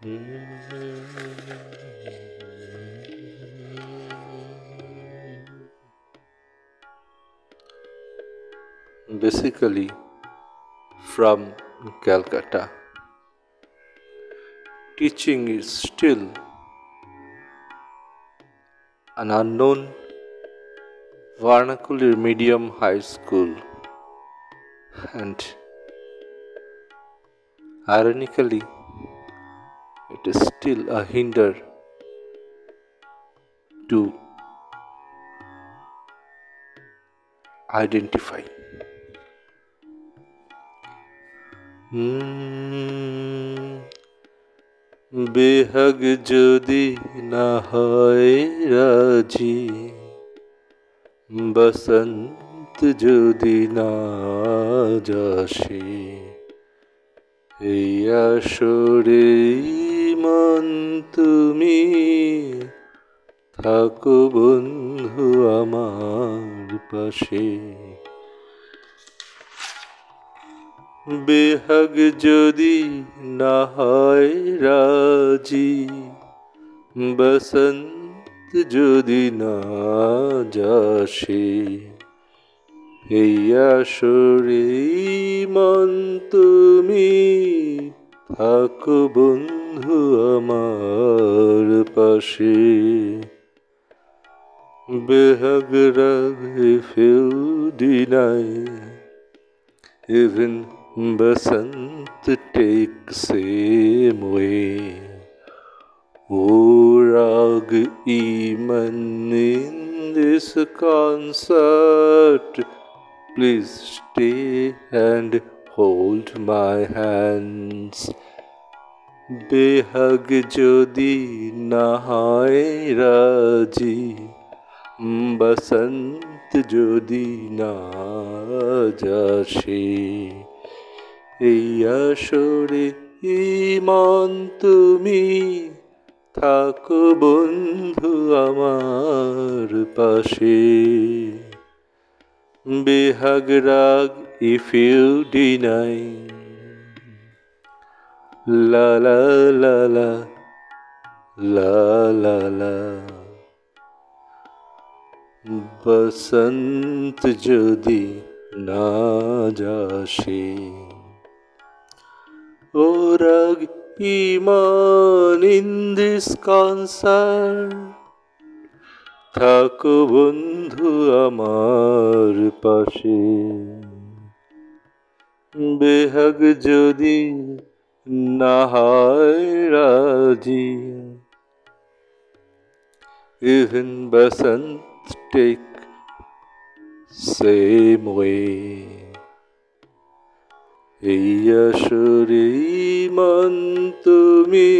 Mm-hmm. Basically, from Calcutta. Teaching is still an unknown vernacular medium high school, and ironically, it is still a hinder to identify. Behag যদি না হয় রাজি বসন্ত যদি না যাসে এই আসরে মন তুমি থাকো বন্ধু আমার পাশে বেহাগ যদি না হয় রাজি, বসন্ত যদি না যাসে, এই মন তুমি থাকো বন্ধু আমার পাশে। বেহাগ রাগ ফেউ দিনাই even Basant takes same way. O Rag Iman in this concert, please stay and hold my hands. Behag যদি না হয় রাজি বসন্ত যদি না যাসে এই আসরে ইমান তুমি থাকো বন্ধু আমার পাশে। বেহাগ রাগ ইফ ইউ ডিনাই লা লা, বসন্ত যদি না যাসে। ও রাগ ইমান ইন দিস কনসার্ট থাকো বন্ধু আমার পাশে বেহাগ যদি না হয় রাজি even বসন্ত take same way এই আসরে মন তুমি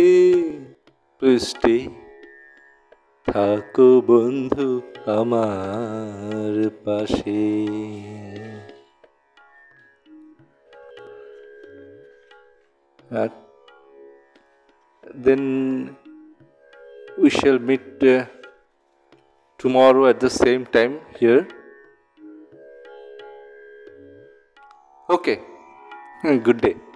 পৃষ্টি থাকো বন্ধু আমার পাশে And then we shall meet uh, tomorrow at the same time here. Okay, good day.